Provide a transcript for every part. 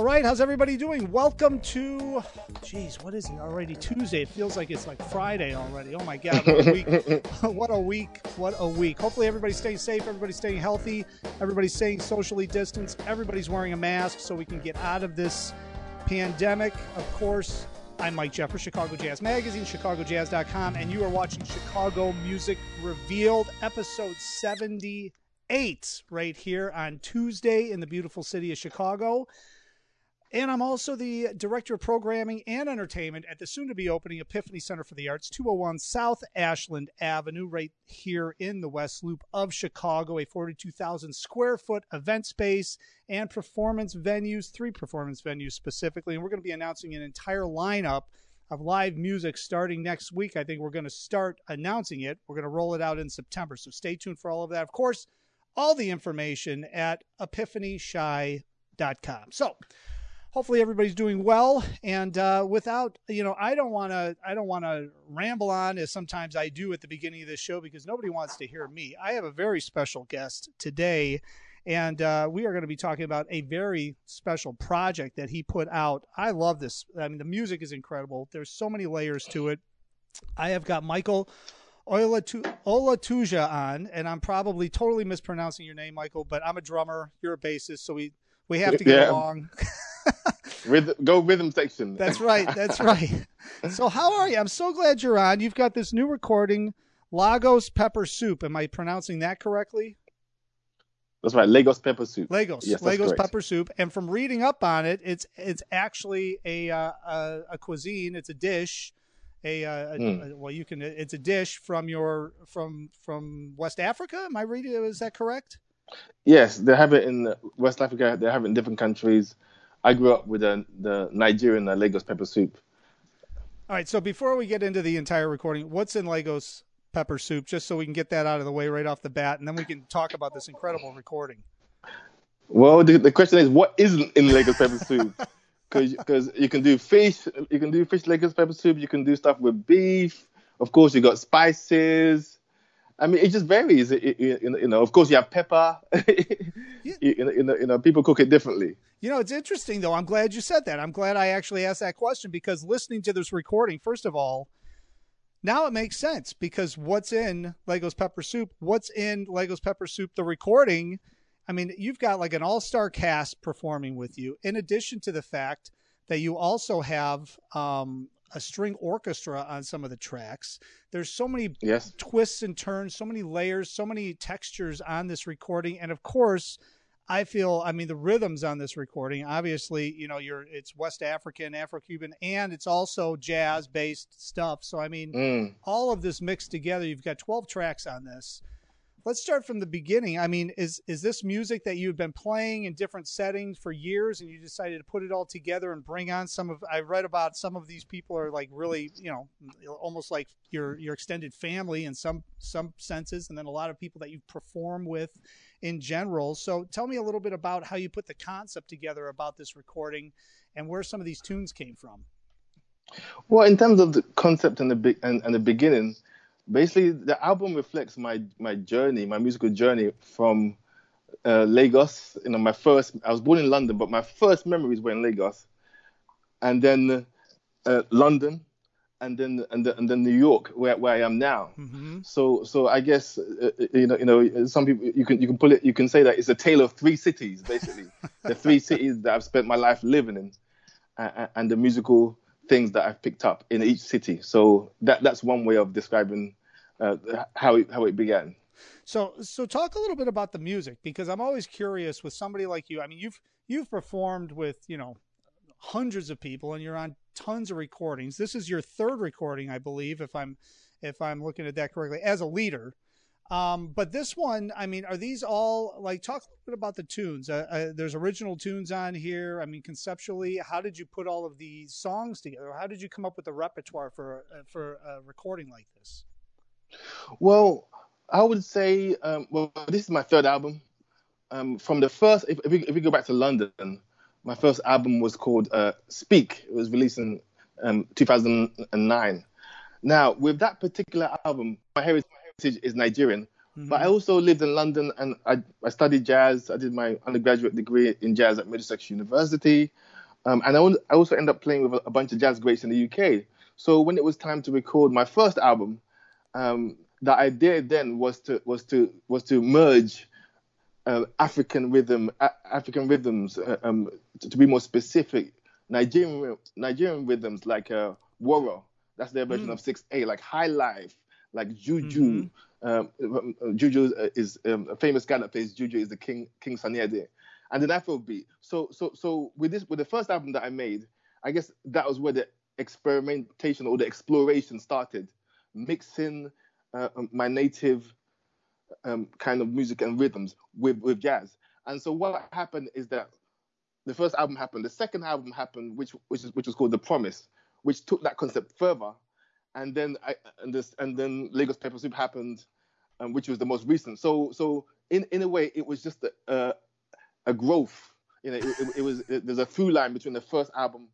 All right, how's everybody doing? Welcome to, geez, what is it already? Tuesday. It feels like it's like Friday already. Oh my God, what a week! what a week! What a week! Hopefully, everybody's staying safe. Everybody's staying healthy. Everybody's staying socially distanced. Everybody's wearing a mask so we can get out of this pandemic. Of course, I'm Mike Jeffers, Chicago Jazz Magazine, ChicagoJazz.com, and you are watching Chicago Music Revealed, episode 78, right here on Tuesday in the beautiful city of Chicago. And I'm also the Director of Programming and Entertainment at the soon to be opening Epiphany Center for the Arts, 201 South Ashland Avenue, right here in the West Loop of Chicago, a 42,000 square foot event space and performance venues, three performance venues specifically. And we're going to be announcing an entire lineup of live music starting next week. I think we're going to start announcing it. We're going to roll it out in September. So stay tuned for all of that. Of course, all the information at epiphanychi.com. So, hopefully everybody's doing well and uh, without you know i don't want to i don't want to ramble on as sometimes i do at the beginning of this show because nobody wants to hear me i have a very special guest today and uh, we are going to be talking about a very special project that he put out i love this i mean the music is incredible there's so many layers to it i have got michael Olatuja on, and I'm probably totally mispronouncing your name, Michael. But I'm a drummer, you're a bassist, so we we have to get Yeah. along. Rhythm, go rhythm section. That's right. That's right. So how are you? I'm so glad you're on. You've got this new recording, Lagos Pepper Soup. Am I pronouncing that correctly? That's right. Lagos pepper soup. Lagos. Yes, Lagos correct. Pepper Soup. And from reading up on it, it's it's actually a uh, a, a cuisine. It's a dish. A, uh, a, Hmm. a- well, you can. It's a dish from your from from West Africa. Am I reading? Is that correct? Yes, they have it in West Africa. They have it in different countries. I grew up with the, the Nigerian uh, Lagos pepper soup. All right. So before we get into the entire recording, what's in Lagos Pepper Soup? Just so we can get that out of the way right off the bat, and then we can talk about this incredible recording. Well, the, the question is, what isn't in Lagos pepper soup? Because you can do fish, you can do fish Lagos pepper soup. You can do stuff with beef. Of course, you got spices. I mean, it just varies. It, it- you know, of course, you have pepper. you, you know, you know, people cook it differently. You know, it's interesting though. I'm glad you said that. I'm glad I actually asked that question because listening to this recording, first of all, now it makes sense because what's in Lagos Pepper Soup? What's in Lagos Pepper Soup? The recording. I mean, you've got like an all-star cast performing with you, in addition to the fact that you also have um, a string orchestra on some of the tracks. There's so many Yes. twists and turns, so many layers, so many textures on this recording, and of course, I feel I mean the rhythms on this recording. Obviously, you know, you're it's West African, Afro-Cuban, and it's also jazz-based stuff. So I mean, Mm. all of this mixed together. You've got 12 tracks on this. Let's start from the beginning. I mean, is is this music that you've been playing in different settings for years, and you decided to put it all together and bring on some of? I read about some of these people are like really, you know, almost like your your extended family in some some senses, and then a lot of people that you perform with in general. So tell me a little bit about how you put the concept together about this recording, and where some of these tunes came from. Well, in terms of the concept and the big and, and the beginning, basically the album reflects my my journey, my musical journey from uh, Lagos. You know, my first I was born in London, but my first memories were in Lagos, and then uh, London, and then and then, and then New York, where, where I am now. Mm-hmm. So so I guess uh, you know you know some people you can you can pull it you can say that it's a tale of three cities basically the three cities that I've spent my life living in and, and the musical things that I've picked up in each city. So that that's one way of describing uh, how it, how it began. So, so talk a little bit about the music because I'm always curious with somebody like you. I mean, you've you've performed with you know hundreds of people, and you're on tons of recordings. This is your third recording, I believe, if I'm if I'm looking at that correctly, as a leader. Um, but this one, I mean, are these all like talk a little bit about the tunes? Uh, uh, there's original tunes on here. I mean, conceptually, how did you put all of these songs together? How did you come up with the repertoire for uh, for a recording like this? Well, I would say, um, well, this is my third album. Um, from the first, if, if, we, if we go back to London, my first album was called uh, Speak. It was released in um, 2009. Now, with that particular album, my heritage is Nigerian, Mm-hmm. But I also lived in London and I, I studied jazz. I did my undergraduate degree in jazz at Middlesex University. Um, and I, I also ended up playing with a, a, bunch of jazz greats in the UK. So when it was time to record my first album, um, the idea then was to was to was to merge uh, African rhythm, a- African rhythms, uh, um, to, to, be more specific, Nigerian Nigerian rhythms like uh, Woro, that's their version mm. of six A, like High Life, like Juju. Mm-hmm. Um, uh, Juju is um, a famous guy that plays Juju is the King King Sunny Adé, and then Afrobeat. So so so with this with the first album that I made, I guess that was where the experimentation or the exploration started, mixing uh, um, my native um, kind of music and rhythms with with jazz. And so what happened is that the first album happened, the second album happened, which which is which was called The Promise, which took that concept further and then I and this and then Lagos Pepper Soup happened, um, which was the most recent. So so in in a way it was just a a growth. You know, it, it, it was it, there's a through line between the first album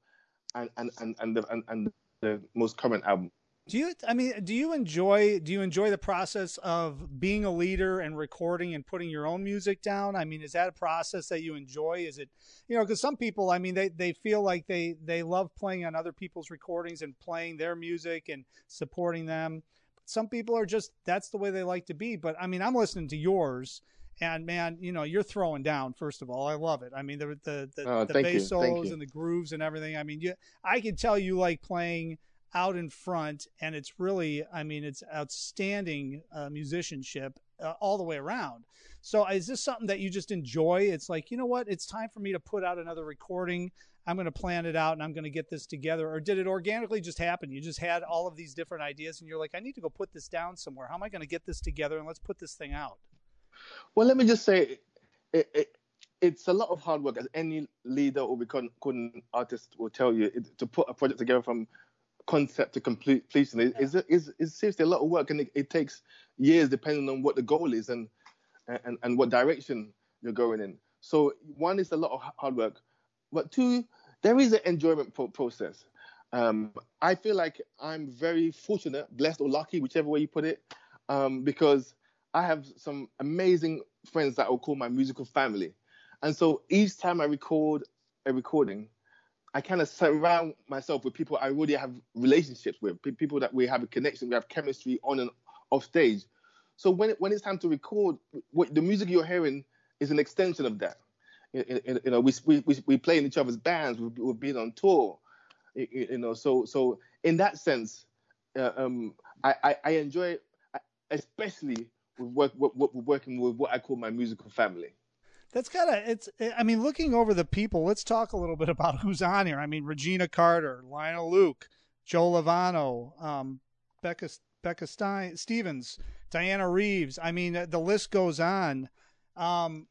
and and and and the, and, and the most current album. Do you? I mean, do you enjoy? Do you enjoy the process of being a leader and recording and putting your own music down? I mean, is that a process that you enjoy? Is it, you know, because some people, I mean, they they feel like they they love playing on other people's recordings and playing their music and supporting them. But some people are just that's the way they like to be. But I mean, I'm listening to yours, and man, you know, you're throwing down. First of all, I love it. I mean, the the the, oh, the bass solos and the grooves and everything. I mean, you, I can tell you like playing out in front, and it's really, I mean, it's outstanding uh, musicianship uh, all the way around. So, is this something that you just enjoy? It's like, you know what? It's time for me to put out another recording. I'm going to plan it out and I'm going to get this together. Or did it organically just happen? You just had all of these different ideas and you're like, I need to go put this down somewhere. How am I going to get this together and let's put this thing out? Well, let me just say, it, it, it's a lot of hard work, as any leader or recording artist will tell you, it, to put a project together from concept to completion is, is, is, is seriously a lot of work and it, it, takes years depending on what the goal is and, and, and what direction you're going in. So one is a lot of hard work, but two, there is an enjoyment pro- process. Um, I feel like I'm very fortunate, blessed or lucky, whichever way you put it, um, because I have some amazing friends that I will call my musical family. And so each time I record a recording, I kind of surround myself with people I already have relationships with, people that we have a connection, we have chemistry on and off stage. So when when it's time to record, what, the music you're hearing is an extension of that. You, you know, we, we we play in each other's bands. We've, we've been on tour. You, know, so so in that sense, uh, um, I, I, I enjoy, especially with work, work, working with what I call my musical family that's kind of it's i mean looking over the people let's talk a little bit about who's on here. I mean regina carter lionel Loueke joe lovano um, becca becca stein stevens diana reeves. I mean the list goes on. Um,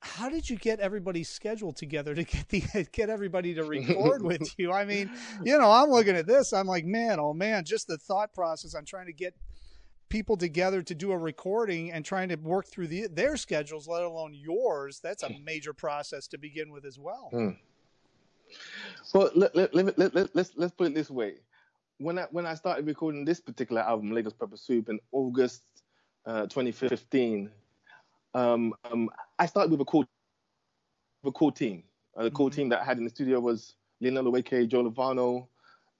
how did you get everybody scheduled together to get the get everybody to record with you? I mean you know i'm looking at this i'm like man oh man just the thought process i'm trying to get people together to do a recording and trying to work through the, their schedules, let alone yours, that's a major process to begin with as well. Mm. Well, let, let, let, let, let, let's, let's put it this way. When I, when I started recording this particular album, Lagos Pepper Soup, in August uh, 2015, um, um, I started with a core, a core team. Uh, the core mm-hmm. team that I had in the studio was Lionel Loueke, Joe Lovano,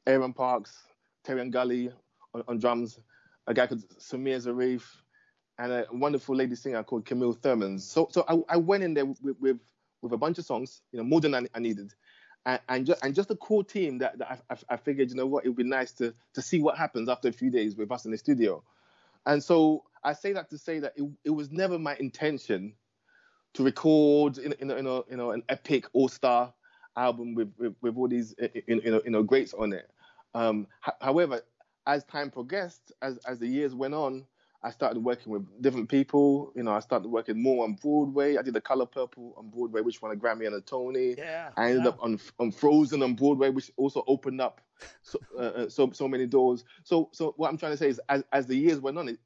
Aaron Parks, Terreon Gully on, on drums, a guy called Samir Zarif, and a wonderful lady singer called Camille Thurman. So so I, I went in there with, with, with a bunch of songs, you know, more than I, I needed, and and just, and just a cool team that, that I, I, figured, you know what, it would be nice to to see what happens after a few days with us in the studio, and so I say that to say that it, it was never my intention to record in in, in a you know an epic all star album with, with, with all these you know, you know greats on it. Um, however, as time progressed, as as the years went on, I started working with different people. You know, I started working more on Broadway. I did the Color Purple on Broadway, which won a Grammy and a Tony. Yeah. I ended yeah. up on on Frozen on Broadway, which also opened up so uh, uh, so so many doors. So so what I'm trying to say is, as as the years went on, it,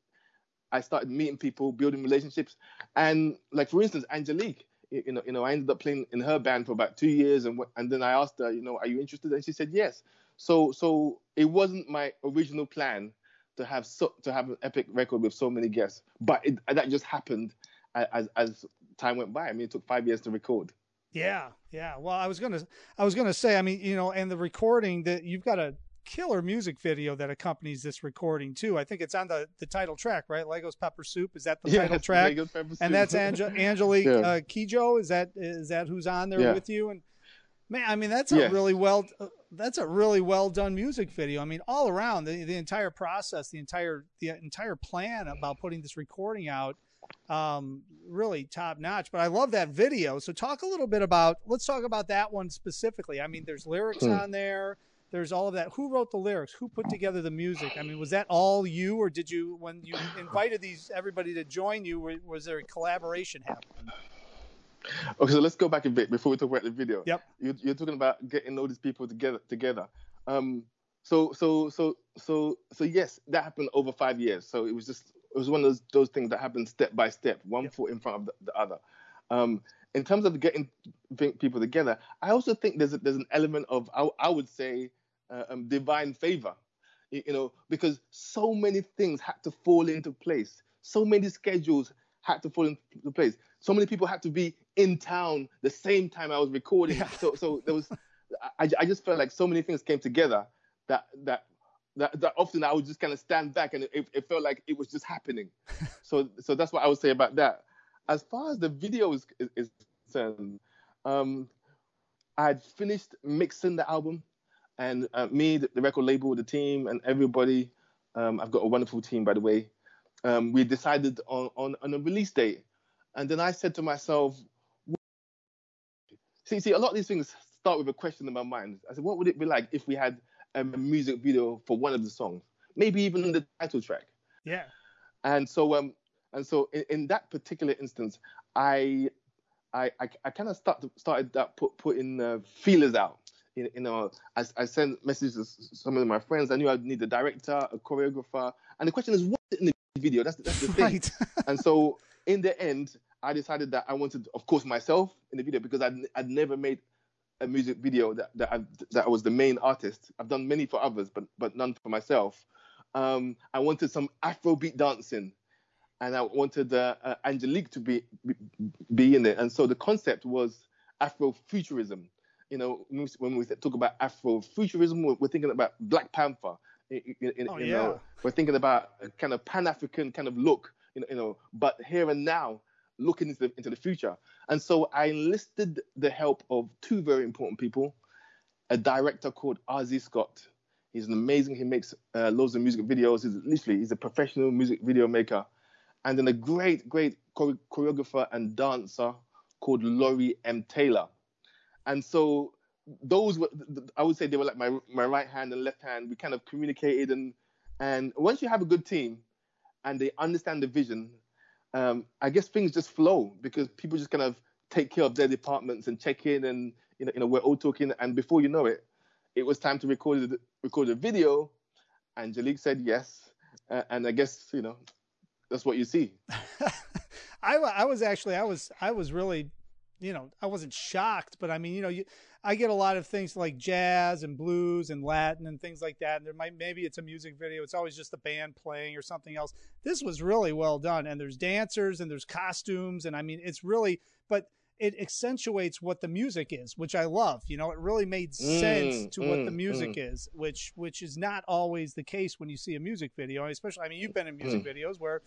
I started meeting people, building relationships, and like for instance, Angelique. You know, you know, I ended up playing in her band for about two years, and and then I asked her, you know, are you interested? And she said yes. So so it wasn't my original plan to have so to have an epic record with so many guests. But it, that just happened as as time went by. I mean, it took five years to record. Yeah, yeah. Well, I was gonna, I was gonna say, I mean, you know, and the recording that you've got a killer music video that accompanies this recording too. I think it's on the the title track, right? Lagos Pepper Soup. Is that the yeah, title track? and that's Ange- Angelique yeah. uh, Kidjo. Is that is that who's on there yeah. with you? And man, I mean, that's a really well. Uh, that's a really well done music video. I mean, all around the, the entire process, the entire the entire plan about putting this recording out um, really top notch. But I love that video. So talk a little bit about. Let's talk about that one specifically. I mean, there's lyrics hmm. on there. There's all of that. Who wrote the lyrics? Who put together the music? I mean, was that all you, or did you, when you invited these everybody to join you, was there a collaboration happening? Okay, so let's go back a bit before we talk about the video. Yep. You're, you're talking about getting all these people together. Together. Um, so so so so so yes, that happened over five years. So it was just it was one of those, those things that happened step by step, one yep. foot in front of the, the other. Um, in terms of getting people together, I also think there's a, there's an element of I, I would say uh, um, divine favor, you, you, know, because so many things had to fall into place, so many schedules had to fall into place, so many people had to be in town the same time I was recording. Yeah. So so there was, I, I just felt like so many things came together that that that, that often I would just kind of stand back and it, it felt like it was just happening. so so that's what I would say about that. As far as the video is, is, is concerned, um, I had finished mixing the album, and uh, me, the, the, record label, the team, and everybody. Um, I've got a wonderful team, by the way. Um, we decided on, on on a release date, and then I said to myself, "See, see, a lot of these things start with a question in my mind. I said, what would it be like if we had a music video for one of the songs, maybe even the title track. Yeah. And so um and so in, in that particular instance, I I I, I kind of start started that put putting uh, feelers out. You, you know, I, I sent messages to some of my friends. I knew I'd need a director, a choreographer, and the question is, what's in the video? That's that's the thing. Right. and so in the end, I decided that I wanted, of course, myself in the video because I'd I'd never made a music video that that I, that I was the main artist. I've done many for others, but but none for myself. Um, I wanted some Afrobeat dancing, and I wanted uh, uh, Angelique to be, be, be in it. And so the concept was Afrofuturism. You know, when we talk about Afrofuturism, we're, we're thinking about Black Panther. In, in, oh, yeah. Know, we're thinking about a kind of Pan African kind of look. You know, you know, but here and now, looking into the, into the future. And so I enlisted the help of two very important people a director called RZ Scott. He's an amazing, he makes uh, loads of music videos. He's literally, he's a professional music video maker. And then a great, great choreographer and dancer called Laurie M. Taylor. And so those were, I would say they were like my, my right hand and left hand. We kind of communicated. And, and once you have a good team and they understand the vision, um, I guess things just flow because people just kind of take care of their departments and check in, and you know, you know, we're all talking, and before you know it, it was time to record the, record a video. Angelique said yes, uh, and I guess you know that's what you see. I, I was actually I was I was really you know, I wasn't shocked, but I mean, you know, you, I get a lot of things like jazz and blues and Latin and things like that. And there might, maybe it's a music video. It's always just the band playing or something else. This was really well done. And there's dancers and there's costumes. And I mean, it's really, but it accentuates what the music is, which I love. You know, it really made mm, sense mm, to mm, what the music mm. is, which, which is not always the case when you see a music video, especially, I mean, you've been in music mm. videos where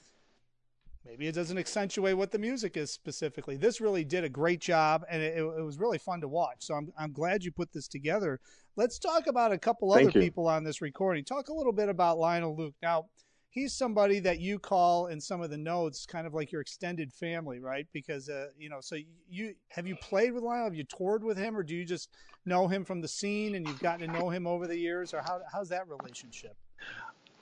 maybe it doesn't accentuate what the music is specifically. This really did a great job, and it, it, was really fun to watch. So I'm I'm glad you put this together. Let's talk about a couple Thank other you. people on this recording. Talk a little bit about Lionel Loueke. Now, he's somebody that you call in some of the notes kind of like your extended family, right? Because uh, you know, so you have you played with Lionel? Have you toured with him, or do you just know him from the scene and you've gotten to know him over the years, or how how's that relationship?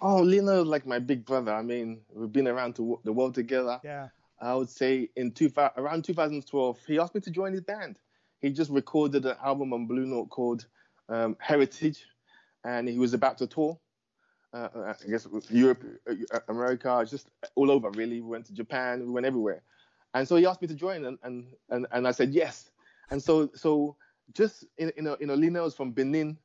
Oh, Lino is like my big brother. I mean, we've been around to the world together. Yeah. I would say in two, around 2012, he asked me to join his band. He just recorded an album on Blue Note called um, Heritage, and he was about to tour. Uh, I guess Europe, uh, America, just all over really. We went to Japan, we went everywhere, and so he asked me to join, and and and, and I said yes. And so so just in you know you know Lino is from Benin,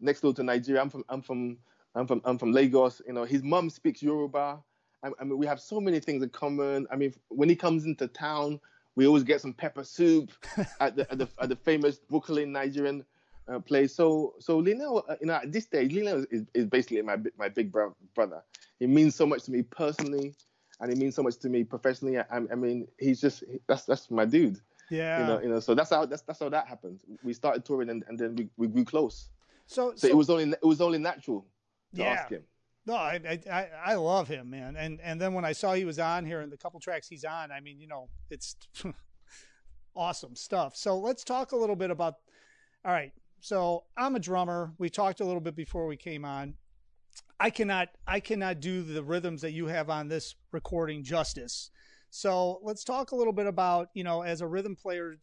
next door to Nigeria. I'm from I'm from I'm from I'm from Lagos. You know, his mum speaks Yoruba. I, I mean, we have so many things in common. I mean, when he comes into town, we always get some pepper soup at the at the, at the famous Brooklyn Nigerian uh, place. So so Lionel, uh, you know, at this stage, Lionel is, is basically my my big bro- brother. He means so much to me personally, and he means so much to me professionally. I, I mean, he's just that's that's my dude. Yeah. You know, you know. So that's how that's that's how that happened. We started touring, and, and then we, we grew close. So, So, so it was only it was only natural to Yeah. ask him. No, I, I I I love him, man. And and then when I saw he was on here and the couple tracks he's on, I mean, you know, it's awesome stuff. So let's talk a little bit about. All right, so I'm a drummer. We talked a little bit before we came on. I cannot I cannot do the rhythms that you have on this recording justice. So let's talk a little bit about you know as a rhythm player,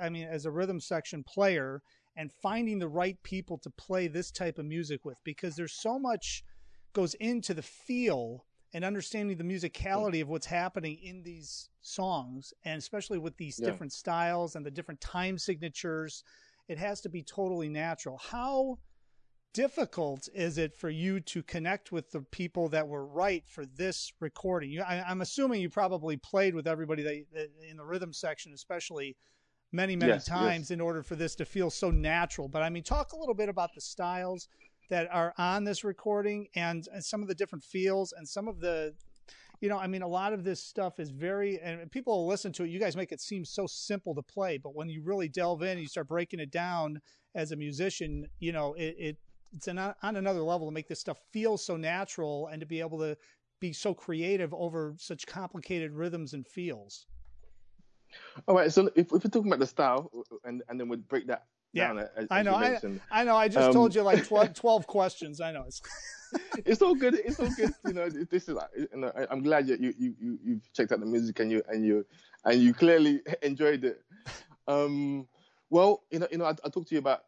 I mean as a rhythm section player, and finding the right people to play this type of music with because there's so much goes into the feel and understanding the musicality of what's happening in these songs and especially with these Yeah. different styles and the different time signatures it has to be totally natural how difficult is it for you to connect with the people that were right for this recording you, I, i'm assuming you probably played with everybody that, that in the rhythm section especially many many Yes, yes. times in order for this to feel so natural. But i mean talk a little bit about the styles that are on this recording and, and some of the different feels and some of the you know i mean a lot of this stuff is very and people will listen to it. You guys make it seem so simple to play but when you really delve in and you start breaking it down as a musician you know it, it it's an, on another level to make this stuff feel so natural and to be able to be so creative over such complicated rhythms and feels All right. So if, if we're talking about the style, and and then we'll break that Yeah, down. As, I know, I- i know i just Um, told you like 12, 12 questions i know it's it's all good. It's all good. You know, this is. You know, I'm glad you you you you've checked out the music and you and you and you clearly enjoyed it. Um, well, you know, you know, I, I talked to you about.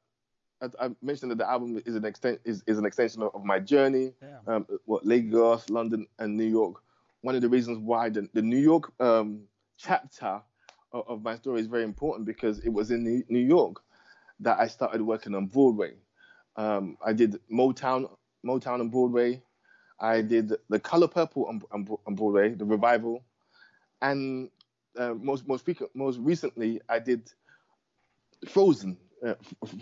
I, I mentioned that the album is an extent is, is an extension of, of my journey. yeah Um, what Lagos, London, and New York. One of the reasons why the, the New York um, chapter of, my story is very important because it was in New, York that I started working on Broadway. Um, I did Motown, Motown on Broadway. I did The Color Purple on, on, on Broadway, the revival, and uh, most most most recently I did Frozen, uh,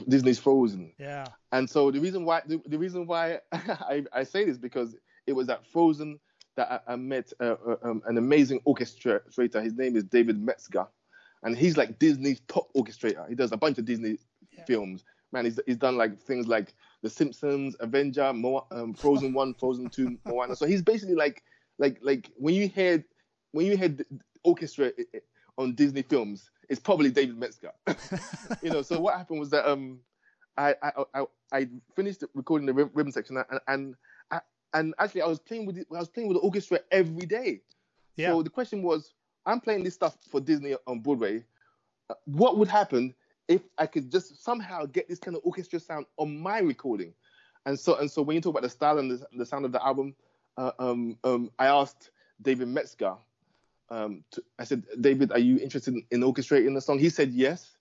Disney's Frozen. yeah And so the reason why the, the reason why I, I say this because it was at Frozen that I, I met uh, uh, um, an amazing orchestrator. His name is David Metzger, and he's like Disney's top orchestrator. He does a bunch of Disney Yeah. films. Man, he's, he's done like things like The Simpsons, Avenger, Mo- um, Frozen One, Frozen Two, Moana. So he's basically like like like when you hear when you hear the orchestra i- i- on Disney films, it's probably David Metzger. you know. So what happened was that um I I I, I finished recording the rhythm section and and and actually I was playing with it, I was playing with the orchestra every day. yeah So the question was, I'm playing this stuff for Disney on Broadway. What would happen if I could just somehow get this kind of orchestra sound on my recording? And so and so when you talk about the style and the, the sound of the album, uh, um, um, I asked David Metzger. Um, to, I said, David, are you interested in, in orchestrating the song? He said yes.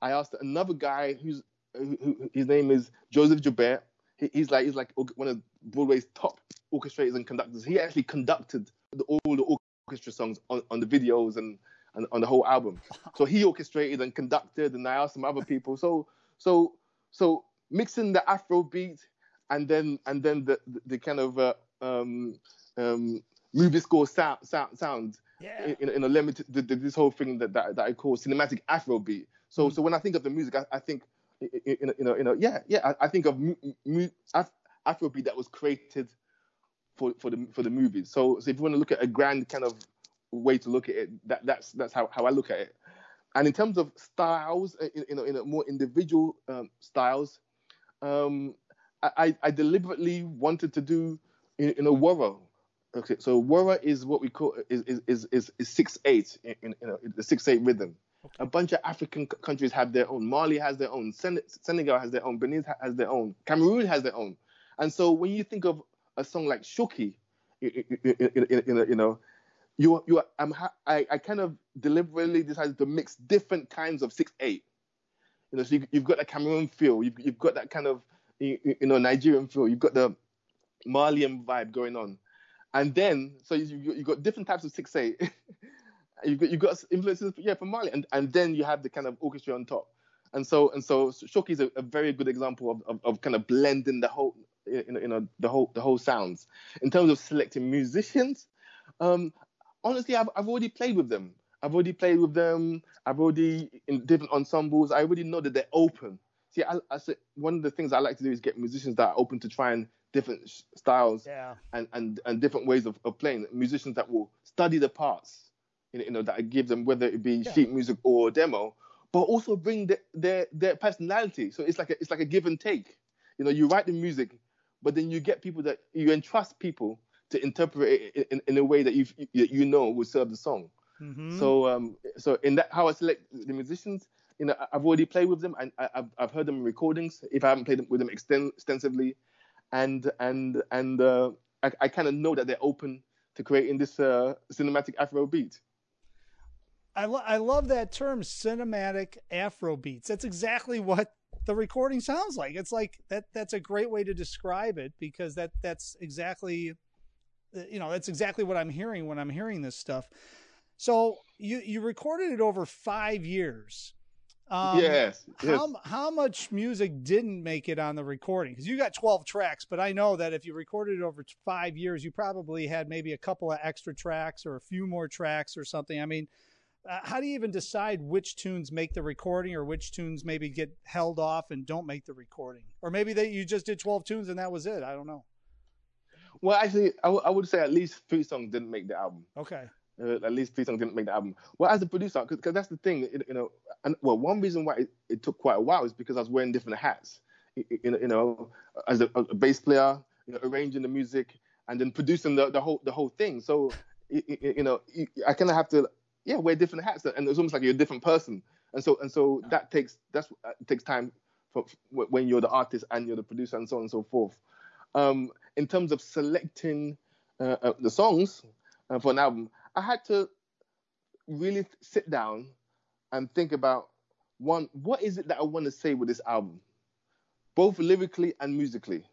I asked another guy who's who, who, his name is Joseph Joubert. He, he's like he's like one of Broadway's top orchestrators and conductors. He actually conducted the, all the orchestra songs on, on the videos and, and on the whole album. So he orchestrated and conducted, and I asked some other people. So so so mixing the Afro beat and then and then the the, the kind of uh, um, um, movie score sound sound sound yeah in, in a limited th- th- this whole thing that, that, that I call cinematic Afro beat. So Mm. so when I think of the music, I, I think i- i- in a- you know you know yeah yeah I, I think of mu- mu- Af- Afro beat that was created for for the for the movies. So so if you want to look at a grand kind of way to look at it, that that's that's how, how I look at it. And in terms of styles, uh, in, in, a, more individual um, styles, um, I, I deliberately wanted to do in, in a Wara. Okay, so Wara is what we call is is is, is, is six eight in, in, a, the six eight rhythm. Okay. A bunch of African countries have their own. Mali has their own. Sen- Senegal has their own. Benin has their own. Cameroon has their own. And so when you think of a song like Shoki, you, know, you you I'm I, I kind of deliberately decided to mix different kinds of six eight. You know, so you, you've got that Cameroon feel, you've, you've got that kind of you, you know Nigerian feel, you've got the Malian vibe going on, and then so you you got different types of six eight. you got you got influences yeah from Mali, and and then you have the kind of orchestra on top, and so and so Shoki is a, a, very good example of, of, of kind of blending the whole you know, the whole the whole sounds in terms of selecting musicians. Um, honestly, I've I've already played with them. I've already played with them. I've already in different ensembles. I already know that they're open. See, I, I say one of the things I like to do is get musicians that are open to trying different styles yeah. and, and and different ways of, of playing. Musicians that will study the parts, you know, that I give them, whether it be yeah. sheet music or demo, but also bring the, their their personality. So it's like a, it's like a give and take. You know, you write the music, but then you get people that you entrust people to interpret it in, in a way that you you know will serve the song. Mm-hmm. So um so in that how I select the musicians, you know I've already played with them and I, have I've heard them in recordings if I haven't played with them exten- extensively, and and and uh, I, I kind of know that they're open to creating this uh, cinematic Afro beat. I, lo- I love that term, cinematic Afro beats. That's exactly what the recording sounds like. It's like that. That's a great way to describe it because that that's exactly, uh, you know, that's exactly what I'm hearing when I'm hearing this stuff. So you you recorded it over five years. Um, yes, yes. How how much music didn't make it on the recording? Because you got 12 tracks, but I know that if you recorded it over five years, you probably had maybe a couple of extra tracks or a few more tracks or something. I mean, uh, how do you even decide which tunes make the recording or which tunes maybe get held off and don't make the recording? Or maybe that you just did 12 tunes and that was it. I don't know. Well, actually, I, w- I would say at least three songs didn't make the album. Okay. Uh, at least three songs didn't make the album. Well, as a producer, because that's the thing, you know, and well, one reason why it, it, took quite a while is because I was wearing different hats. You, you know, as a, a bass player, you know, arranging the music and then producing the, the whole the whole thing. So, you, you know, I kind of have to yeah, wear different hats, and it's almost like you're a different person. And so and so that takes that's uh, takes time for, for, when you're the artist and you're the producer and so on and so forth. Um, in terms of selecting uh, uh, the songs uh, for an album, I had to really sit down and think about one, what is it that I want to say with this album, both lyrically and musically.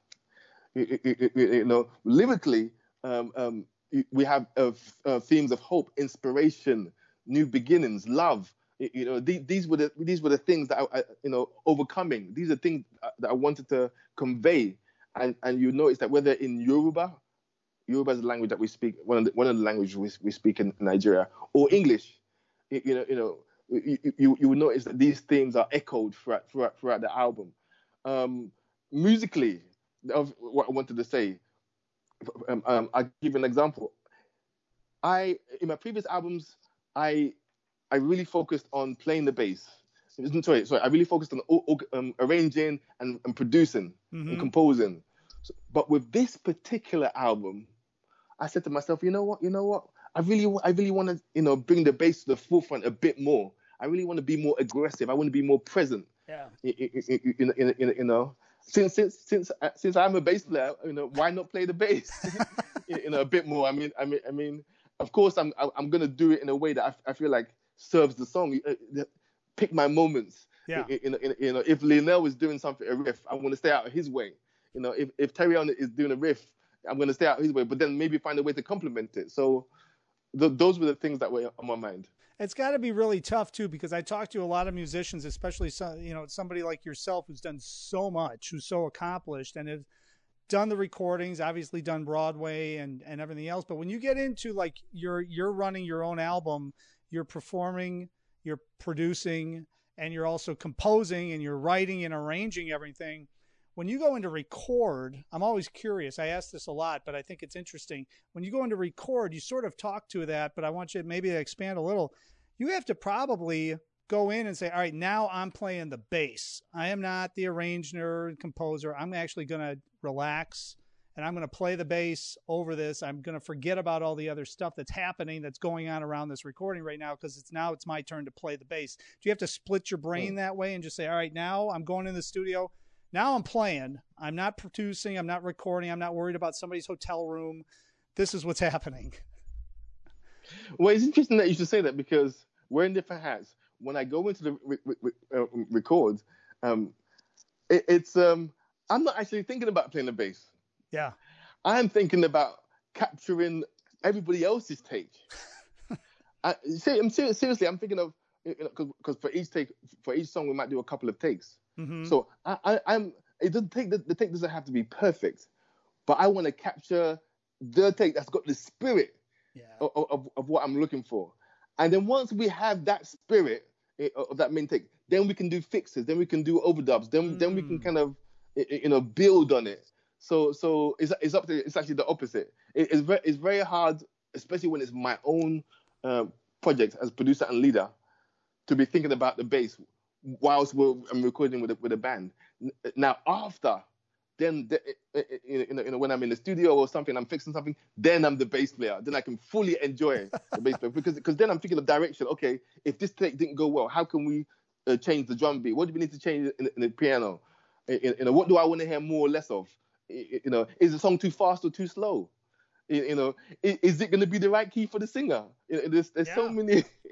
You, you, you know, lyrically, um, um, we have uh, uh, themes of hope, inspiration, new beginnings, love. You know, these, these were the these were the things that I, I, you know overcoming. These are things that I wanted to convey, and and you notice that whether in Yoruba, Yoruba is the language that we speak, one of the, one of the languages we, we speak in Nigeria, or English, you, you know, you know, you, you, you will notice that these themes are echoed throughout throughout, throughout the album. Um, musically, of what I wanted to say, um, um, I'll give an example. I in my previous albums, I I really focused on playing the bass. Sorry, sorry. I really focused on um, arranging and, and producing mm-hmm. and composing. So, but with this particular album, I said to myself, you know what, you know what, I really, I really want to, you know, bring the bass to the forefront a bit more. I really want to be more aggressive. I want to be more present. Yeah. You, you know, since since since uh, since I'm a bass player, you know, why not play the bass? you know, a bit more. I mean, I mean, I mean, of course, I'm I'm gonna do it in a way that I, I feel like serves the song. Uh, pick my moments. Yeah. You know, you know, if Lionel is doing something a riff, I want to stay out of his way. You know, if if Terreon is doing a riff, I'm gonna stay out his way. But then maybe find a way to complement it. So th- those were the things that were on my mind. It's got to be really tough too, because I talk to a lot of musicians, especially some, you know, somebody like yourself who's done so much, who's so accomplished, and has done the recordings, obviously done Broadway and and everything else. But when you get into like you're you're running your own album, you're performing, you're producing, and you're also composing and you're writing and arranging everything. When you go into record, I'm always curious. I ask this a lot, but I think it's interesting. When you go into record, you sort of talk to that, but I want you to maybe expand a little. You have to probably go in and say, all right, now I'm playing the bass. I am not the arranger and composer. I'm actually going to relax and I'm going to play the bass over this. I'm going to forget about all the other stuff that's happening that's going on around this recording right now because it's now it's my turn to play the bass. Do you have to split your brain hmm. that way and just say, all right, now I'm going in the studio. Now I'm playing. I'm not producing. I'm not recording. I'm not worried about somebody's hotel room. This is what's happening. Well, it's interesting that you should say that because we're in different hats when I go into the re- re- uh, record, um, it, it's um, I'm not actually thinking about playing the bass. Yeah. I'm thinking about capturing everybody else's take. I, see, I'm ser- seriously, I'm thinking of because you know, for each take, for each song, we might do a couple of takes. Mm-hmm. So I, am It doesn't take the, the take doesn't have to be perfect, but I want to capture the take that's got the spirit yeah. of, of, of what I'm looking for. And then once we have that spirit of that main take, then we can do fixes, then we can do overdubs, then mm. then we can mm. kind of you know build on it. So so it's, it's up to it's actually the opposite. It, it's very it's very hard, especially when it's my own uh, project as producer and leader, to be thinking about the bass whilst I'm recording with a, with a band. Now after then eh, eh, eh, you know, when I'm in the studio or something, I'm fixing something, then I'm the bass player. Then I can fully enjoy the bass player because because then I'm thinking of direction. Okay, if this take didn't go well, how can we uh, change the drum beat? What do we need to change in, in the piano? You know, what do I want to hear more or less of? You know, is the song too fast or too slow? You know, is it going to be the right key for the singer? There's, there's yeah. so many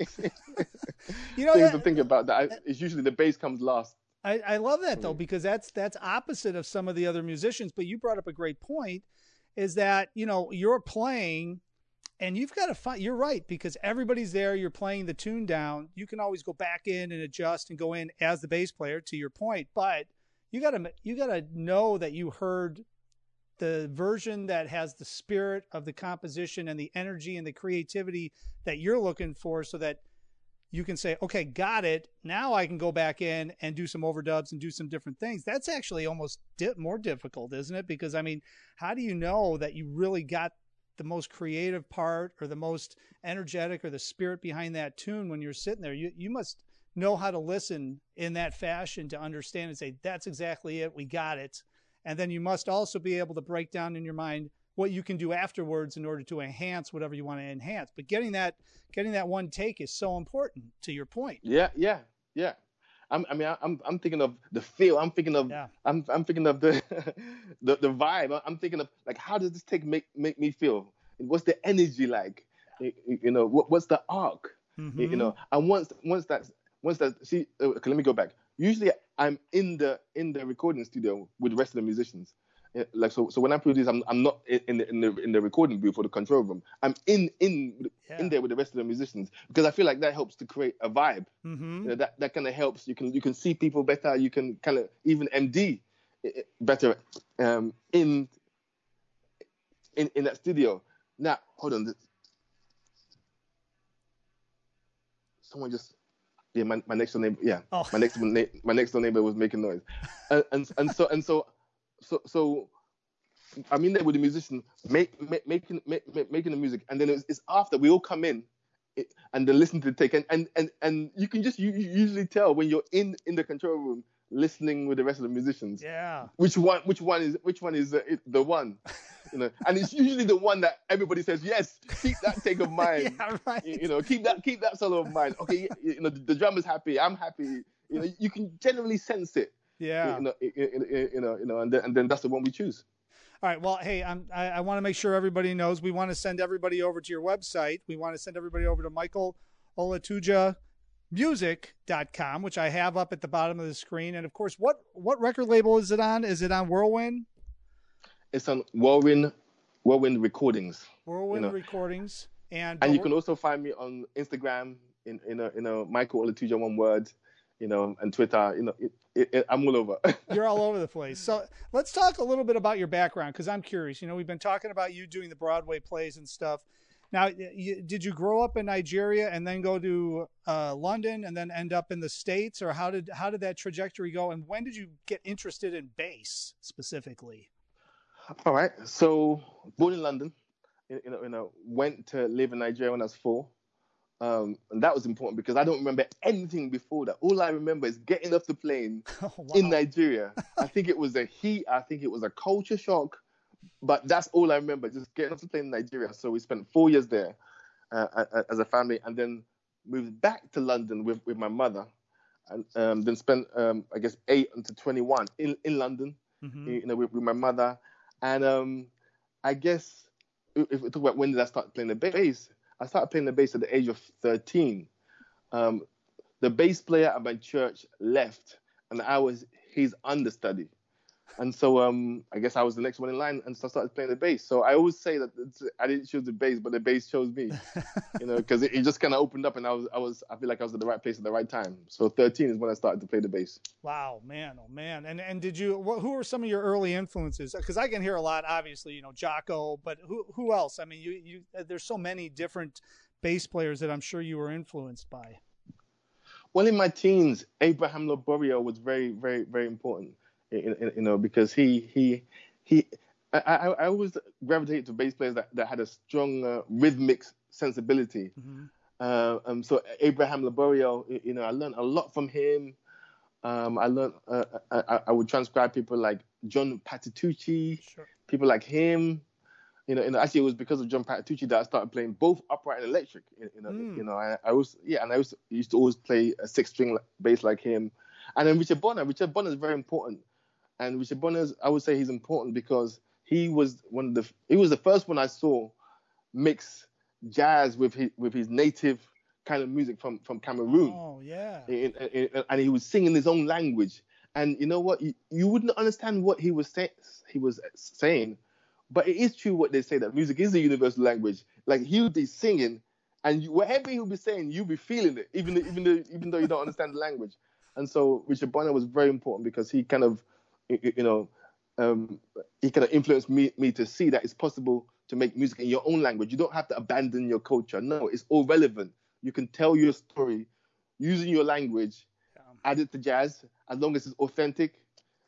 you know, things that, to think about. That it's usually the bass comes last. I, I love that though hmm. because that's that's opposite of some of the other musicians. But you brought up a great point, is that you know you're playing, and you've got to find. You're right because everybody's there. You're playing the tune down. You can always go back in and adjust and go in as the bass player. To your point, but you got to you got to know that you heard the version that has the spirit of the composition and the energy and the creativity that you're looking for, so that you can say, okay, got it. Now I can go back in and do some overdubs and do some different things. That's actually almost di- more difficult, isn't it? Because I mean, how do you know that you really got the most creative part or the most energetic or the spirit behind that tune when you're sitting there? You you must know how to listen in that fashion to understand and say that's exactly it. We got it. And then you must also be able to break down in your mind what you can do afterwards in order to enhance whatever you want to enhance. But getting that getting that one take is so important. To your point. Yeah, yeah, yeah. I'm, I mean, I'm I'm thinking of the feel. I'm thinking of yeah. I'm I'm thinking of the the the vibe. I'm thinking of like how does this take make make me feel? What's the energy like? You know, what, what's the arc? Mm-hmm. You know, and once once that once that see, okay, let me go back. Usually, I'm in the in the recording studio with the rest of the musicians like so so when I produce, I'm I'm not in the in the in the recording booth or the control room. I'm in in yeah. in there with the rest of the musicians because I feel like that helps to create a vibe. Mm-hmm. You know, that that kind of helps. You can you can see people better. You can kind of even MD better um, in in in that studio. Now hold on. Someone just yeah my, my next door neighbor yeah oh. my next my next door neighbor was making noise and, and and so and so so so I'm in there with the musician, make, make, making make, making the music, and then it's, it's, after we all come in, it, and then listen to the take, and and and, and you can just you, you usually tell when you're in in the control room listening with the rest of the musicians. Yeah. Which one? Which one is? Which one is the, the one? You know, and it's usually the one that everybody says, yes, keep that take of mine. yeah, right. You, you, know, keep that keep that solo of mine. Okay, you know, the, the drummer's happy. I'm happy. You know, you can generally sense it. Yeah. You know, you know, you know, and then, and then that's the one we choose. All right. Well, hey, I'm, I, I want to make sure everybody knows. We want to send everybody over to your website. We want to send everybody over to Michael Olatuja music.com which i have up at the bottom of the screen and of course what what record label is it on is it on whirlwind it's on whirlwind whirlwind recordings whirlwind you know. recordings and and you can also find me on instagram in in a in a michael olatuja one word you know, and Twitter. You know, it, it, it, I'm all over. You're all over the place. So let's talk a little bit about your background because I'm curious. You know, we've been talking about you doing the Broadway plays and stuff. Now, you, did you grow up in Nigeria and then go to uh, London and then end up in the states, or how did how did that trajectory go? And when did you get interested in bass specifically? All right. So born in London, you know, you know, went to live in Nigeria when I was four. Um, and that was important because I don't remember anything before that. All I remember is getting off the plane oh, wow. in Nigeria. I think it was a heat. I think it was a culture shock, but that's all I remember. Just getting off the plane in Nigeria. So we spent four years there uh, as a family, and then moved back to London with, with my mother, and um, then spent um, I guess eight until twenty one in in London, mm-hmm. you know, with, with, my mother, and um, I guess if we talk about when did I start playing the bass I started playing the bass at the age of 13. Um, the bass player at my church left, and I was his understudy. And so um, I guess I was the next one in line, and so I started playing the bass. So I always say that I didn't choose the bass, but the bass chose me, you know, because it, it, just kind of opened up, and I was I was I feel like I was at the right place at the right time. So 13 is when I started to play the bass. Wow, man, oh man, and and did you? who were some of your early influences? Because I can hear a lot, obviously, you know, Jaco, but who who else? I mean, you you there's so many different bass players that I'm sure you were influenced by. Well, in my teens, Abraham Laboriel was very, very, very important you know, because he he he. I, I, I always gravitate to bass players that, that had a strong uh, rhythmic sensibility. Mm-hmm. Uh, um, so Abraham Laboriel, you know, I learned a lot from him. Um, I learned uh, I, I, would transcribe people like John Patitucci, sure. people like him. You know, and actually it was because of John Patitucci that I started playing both upright and electric. You know, mm. you know, I, I was yeah, and I was used to always play a six string bass like him. And then Richard Bona, Richard Bona is very important and Richard Bona's, I would say he's important because he was one of the he was the first one I saw mix jazz with his with his native kind of music from from Cameroon. Oh yeah. and he was singing his own language. And you know what? You, you wouldn't understand what he was say, he was saying, but it is true what they say that music is a universal language. Like he would be singing, and you, whatever he would be saying, you'd be feeling it, even even though even though you don't understand the language. And so Richard Bona was very important because he kind of you know, um, he kind of influenced me, me to see that it's possible to make music in your own language. You don't have to abandon your culture. No, it's all relevant. You can tell your story using your language, yeah. add it to jazz, as long as it's authentic.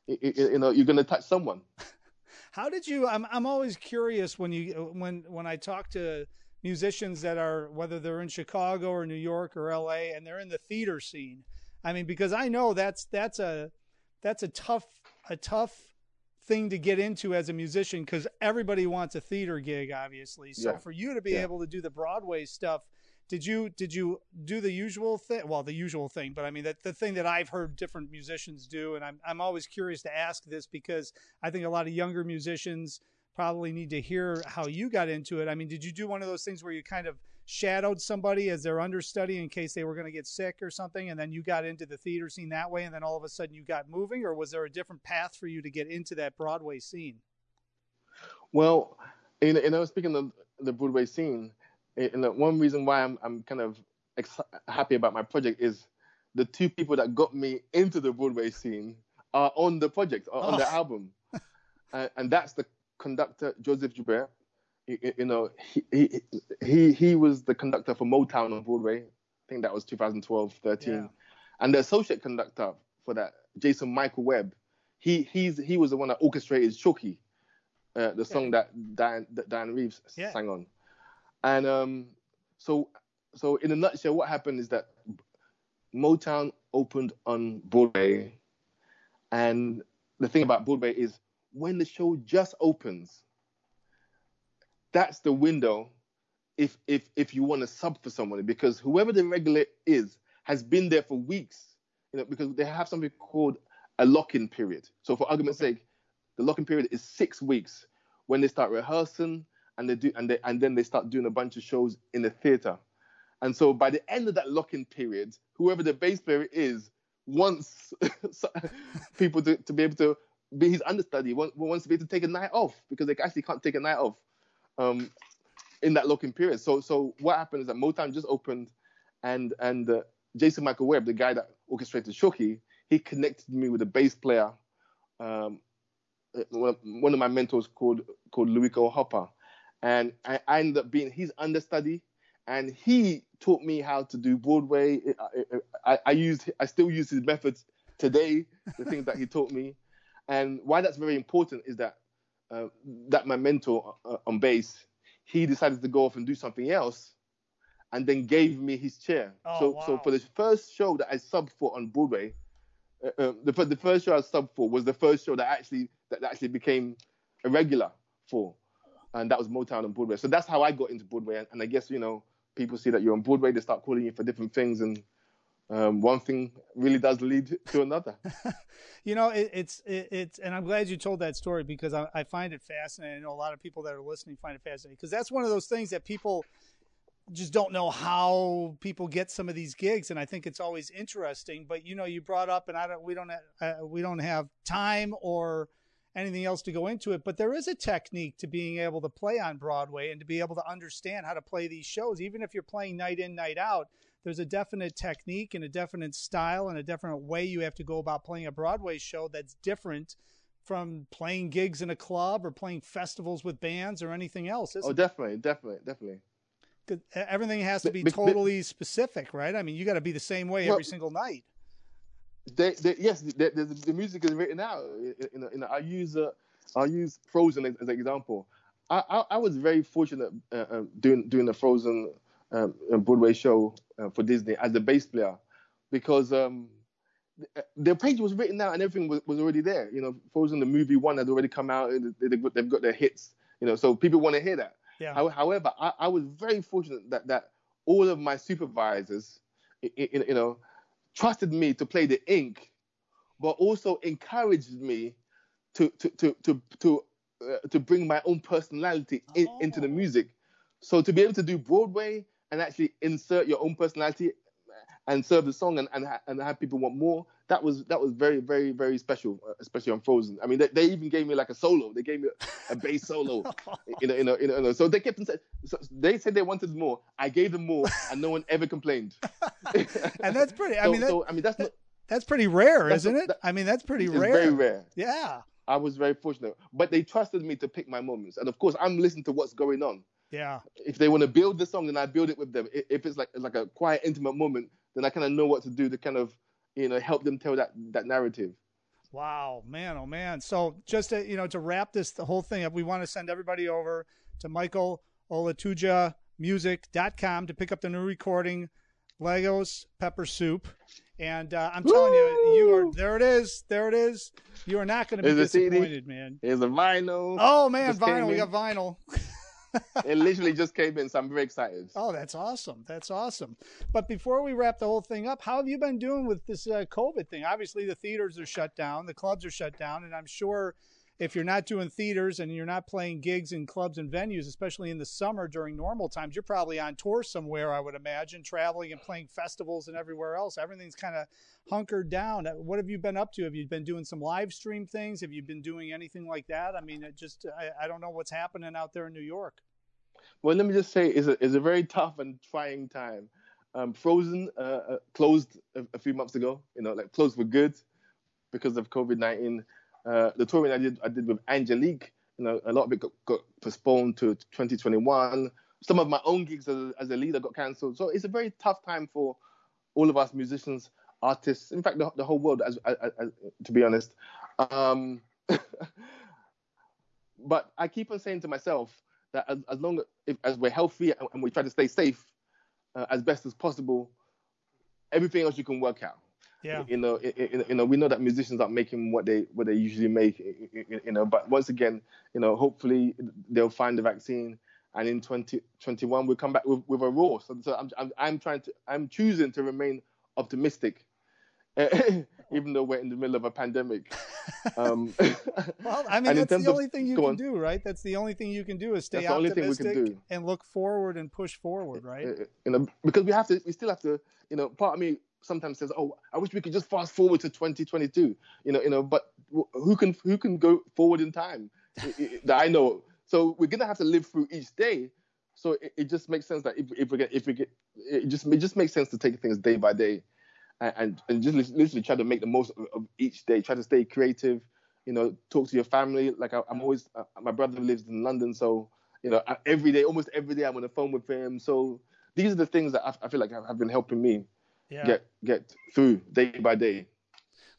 You know, you're gonna touch someone. How did you? I'm I'm always curious when you when when I talk to musicians that are whether they're in Chicago or New York or L.A. and they're in the theater scene. I mean, because I know that's that's a that's a tough a tough thing to get into as a musician because everybody wants a theater gig, obviously. So yeah. for you to be yeah. able to do the Broadway stuff, did you did you do the usual thing? Well, the usual thing, but I mean that the thing that I've heard different musicians do, and I'm I'm always curious to ask this because I think a lot of younger musicians probably need to hear how you got into it. I mean, did you do one of those things where you kind of shadowed somebody as their understudy in case they were going to get sick or something, and then you got into the theater scene that way, and then all of a sudden you got moving, or was there a different path for you to get into that Broadway scene? Well, know, you know speaking of the Broadway scene, and one reason why I'm I'm kind of ex- happy about my project is the two people that got me into the Broadway scene are on the project, on oh. the album, uh, and that's the conductor Joseph Joubert you know, he, he he he was the conductor for Motown on Broadway. I think that was 2012, 13. Yeah. And the associate conductor for that, Jason Michael Webb, he he's he was the one that orchestrated Shoki, uh, the song that Dianne, that Dianne Reeves yeah. sang on. And um, so so in a nutshell, what happened is that Motown opened on Broadway, and the thing about Broadway is when the show just opens that's the window if if if you want to sub for somebody because whoever the regular is has been there for weeks you know because they have something called a lock-in period so for argument's okay. sake the lock-in period is six weeks when they start rehearsing and they do and they and then they start doing a bunch of shows in the theater and so by the end of that lock-in period whoever the bass player is wants people to, to be able to be his understudy wants to be able to take a night off because they actually can't take a night off um, in that lock-in period. So so what happened is that Motown just opened, and and uh, Jason Michael Webb, the guy that orchestrated Shoki, he connected me with a bass player, um, one of my mentors called called Luico Hopper, and I, I ended up being his understudy, and he taught me how to do Broadway. I, I, I used I still use his methods today, the things that he taught me, and why that's very important is that uh, that my mentor uh, on bass, he decided to go off and do something else, and then gave me his chair. Oh, so, wow. so for the first show that I subbed for on Broadway, uh, um, the the first show I subbed for was the first show that actually that actually became a regular for, and that was Motown on Broadway. So that's how I got into Broadway, and, and I guess you know people see that you're on Broadway, they start calling you for different things, and um, one thing really does lead to another. you know, it, it's it, it's, and I'm glad you told that story because I, I find it fascinating. I know a lot of people that are listening find it fascinating because that's one of those things that people just don't know how people get some of these gigs, and I think it's always interesting. But you know, you brought up, and I don't, we don't, uh, we don't have time or anything else to go into it. But there is a technique to being able to play on Broadway and to be able to understand how to play these shows, even if you're playing night in, night out. There's a definite technique and a definite style and a different way you have to go about playing a Broadway show that's different from playing gigs in a club or playing festivals with bands or anything else. Oh, definitely, definitely, definitely. Everything has to be totally specific, right? I mean, you got to be the same way well, every single night. They, they, yes, the, the, the, music is written out. You know, you know I use uh, I use Frozen as, as, an example. I, I, I was very fortunate uh, uh, doing doing the Frozen um, Broadway show uh, for Disney as a bass player because um, the page was written out and everything was, was already there. You know, Frozen the movie one had already come out and they, have got, got their hits. You know, so people want to hear that. Yeah. However, I, I was very fortunate that that all of my supervisors, you know, trusted me to play the ink, but also encouraged me to to to to to, uh, to bring my own personality in, oh. into the oh. music. So to be able to do Broadway and actually insert your own personality and serve the song and, and, and have people want more. That was that was very very very special, uh, especially on Frozen. I mean, they, they even gave me like a solo. They gave me a, a bass solo. you know, you know, you know, So they kept so they said they wanted more. I gave them more, and no one ever complained. and that's pretty. I so, mean, that, so, I mean that's not, that's pretty rare, isn't it? That, I mean, that's pretty rare. Very rare. Yeah. I was very fortunate, but they trusted me to pick my moments, and of course, I'm listening to what's going on. Yeah. If they want to build the song, then I build it with them. If it's like like a quiet, intimate moment, then I kind of know what to do to kind of you know help them tell that that narrative. Wow, man, oh man. So just to, you know to wrap this the whole thing up, we want to send everybody over to Michael Olatuja music.com to pick up the new recording Lagos Pepper Soup. And uh, I'm telling Woo! you, you are there. It is, there it is. You are not going to be disappointed, man. Here's a vinyl. Oh man, vinyl. We got vinyl. it literally just came in, so I'm very excited. Oh, that's awesome. That's awesome. But before we wrap the whole thing up, how have you been doing with this uh, COVID thing? Obviously, the theaters are shut down, the clubs are shut down, and I'm sure if you're not doing theaters and you're not playing gigs in clubs and venues, especially in the summer during normal times, you're probably on tour somewhere, I would imagine, traveling and playing festivals and everywhere else. Everything's kind of hunkered down. Uh, what have you been up to? Have you been doing some live stream things? Have you been doing anything like that? I mean, it just, I, I don't know what's happening out there in New York. Well, let me just say, it's a, it's a very tough and trying time. Um, Frozen uh, uh, closed a, a, few months ago, you know, like closed for good because of COVID 19 uh, the touring I did I did with Angelique, you know, a lot of it got, got postponed to 2021. Some of my own gigs as, as a leader got cancelled. So it's a very tough time for all of us musicians, artists, in fact, the, the whole world, as, as, as, to be honest. Um, but I keep on saying to myself that as, as long as, as we're healthy and, and, we try to stay safe uh, as best as possible, everything else you can work out. Yeah. You know, you know, we know that musicians aren't making what they what they usually make. You know, but once again, you know, hopefully they'll find the vaccine, and in 2021 we'll come back with, with a roar. So, so I'm, I'm I'm trying to I'm choosing to remain optimistic, even though we're in the middle of a pandemic. Um, well, I mean, that's the only of, thing you can on. do, right? That's the only thing you can do is stay optimistic and look forward and push forward, eh, right? Eh, eh, you know, because we have to, we still have to, you know, part of me sometimes says, "Oh, I wish we could just fast forward to 2022." You know, you know, but who can who can go forward in time? that I know. So we're gonna have to live through each day. So it, it just makes sense that if, if we get if we get it just it just makes sense to take things day by day, and and just literally try to make the most of, of each day. Try to stay creative. You know, talk to your family. Like I, am always uh, my brother lives in London, so you know every day, almost every day, I'm on the phone with him. So these are the things that I, I feel like have, have been helping me yeah. get get through day by day.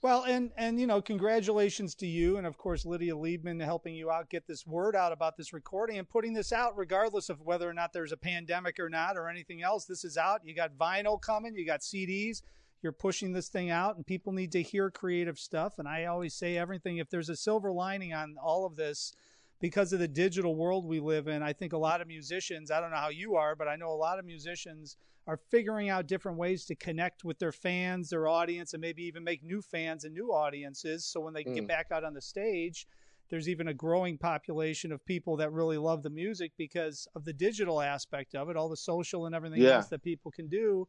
Well, and and you know, congratulations to you, and of course Lydia Liebman helping you out get this word out about this recording and putting this out, regardless of whether or not there's a pandemic or not or anything else. This is out. You got vinyl coming. You got CDs. You're pushing this thing out, and people need to hear creative stuff. And I always say everything. If there's a silver lining on all of this, because of the digital world we live in, I think a lot of musicians. I don't know how you are, but I know a lot of musicians are figuring out different ways to connect with their fans, their audience, and maybe even make new fans and new audiences. So when they mm. get back out on the stage, there's even a growing population of people that really love the music because of the digital aspect of it, all the social and everything yeah. else that people can do.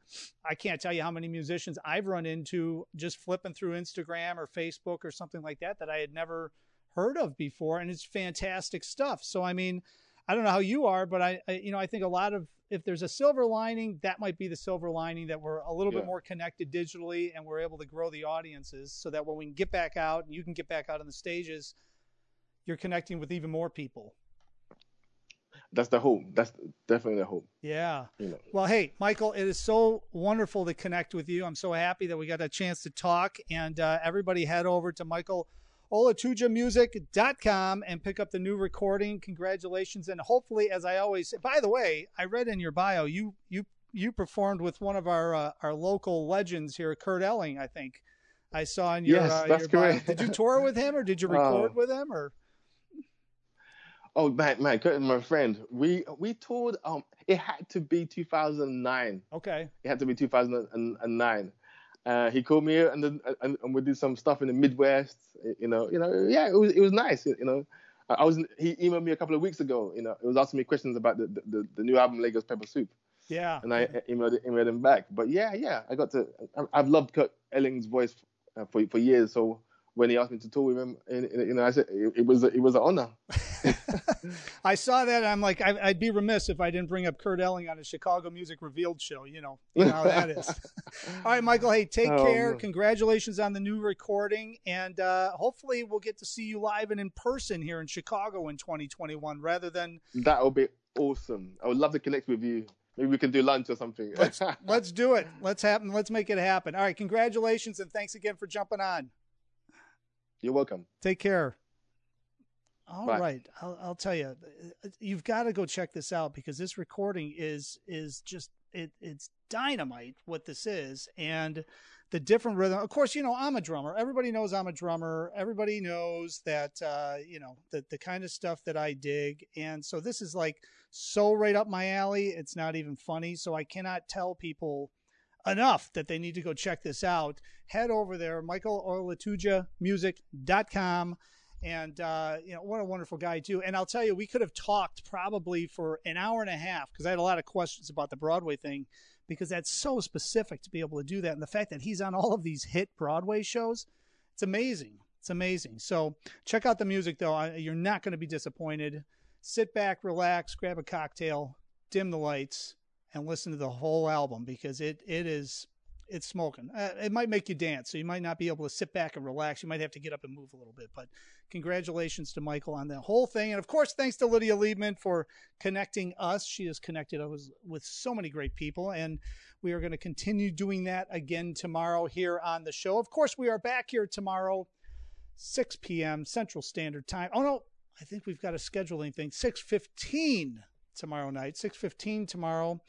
I can't tell you how many musicians I've run into just flipping through Instagram or Facebook or something like that that I had never heard of before, and it's fantastic stuff. So I mean, I don't know how you are, but I, I you know I think a lot of if there's a silver lining, that might be the silver lining that we're a little yeah. bit more connected digitally and we're able to grow the audiences so that when we can get back out and you can get back out on the stages, you're connecting with even more people. That's the hope. That's definitely the hope. Yeah. You know. Well, hey, Michael, it is so wonderful to connect with you. I'm so happy that we got a chance to talk. And uh, everybody head over to Michael olatujamusic.com and pick up the new recording. Congratulations. And hopefully, as I always say, by the way, I read in your bio, you, you, you performed with one of our, uh, our local legends here, Kurt Elling, I think. I saw in your, yes, uh, that's your correct. Bio. Did you tour with him or did you record uh, with him or? Oh man, man, Kurt, my friend, we we toured. Um, it had to be 2009. Okay. It had to be 2009. Uh, he called me and then and, and we did some stuff in the Midwest. You know, you know, yeah, it was it was nice. You know, I was he emailed me a couple of weeks ago. You know, he was asking me questions about the the, the new album Lagos Pepper Soup. Yeah. And I emailed emailed him back. But yeah, yeah, I got to. I've loved Kurt Elling's voice uh, for for years. So when he asked me to tour with him, and, and, you know, I said it, it was it was an honor. I saw that. I'm like, I, would be remiss if I didn't bring up Kurt Elling on a Chicago Music Revealed show. You know, you know how that is. All right, Michael. Hey, take oh, care. Man. Congratulations on the new recording, and uh, hopefully we'll get to see you live and in person here in Chicago in 2021, rather than that will be awesome. I would love to connect with you. Maybe we can do lunch or something. let's, let's do it. Let's happen. Let's make it happen. All right. Congratulations and thanks again for jumping on. You're welcome. Take care. All Bye. right, I'll, I'll tell you, you've got to go check this out because this recording is is just it it's dynamite what this is and the different rhythm. Of course, you know I'm a drummer. Everybody knows I'm a drummer. Everybody knows that uh, you know the the kind of stuff that I dig, and so this is like so right up my alley. It's not even funny. So I cannot tell people enough that they need to go check this out. Head over there, michaelolatujamusic.com. And, uh, you know, what a wonderful guy, too. And I'll tell you, we could have talked probably for an hour and a half because I had a lot of questions about the Broadway thing because that's so specific to be able to do that. And the fact that he's on all of these hit Broadway shows, it's amazing. It's amazing. So check out the music, though. You're not going to be disappointed. Sit back, relax, grab a cocktail, dim the lights, and listen to the whole album because it it is it's smoking. Uh, it might make you dance, so you might not be able to sit back and relax. You might have to get up and move a little bit. But congratulations to Michael on the whole thing, and of course, thanks to Lydia Liebman for connecting us. She has connected us with so many great people, and we are going to continue doing that again tomorrow here on the show. Of course, we are back here tomorrow, 6 p.m. Central Standard Time. Oh no, I think we've got a scheduling thing. 6:15 tomorrow night. 6:15 tomorrow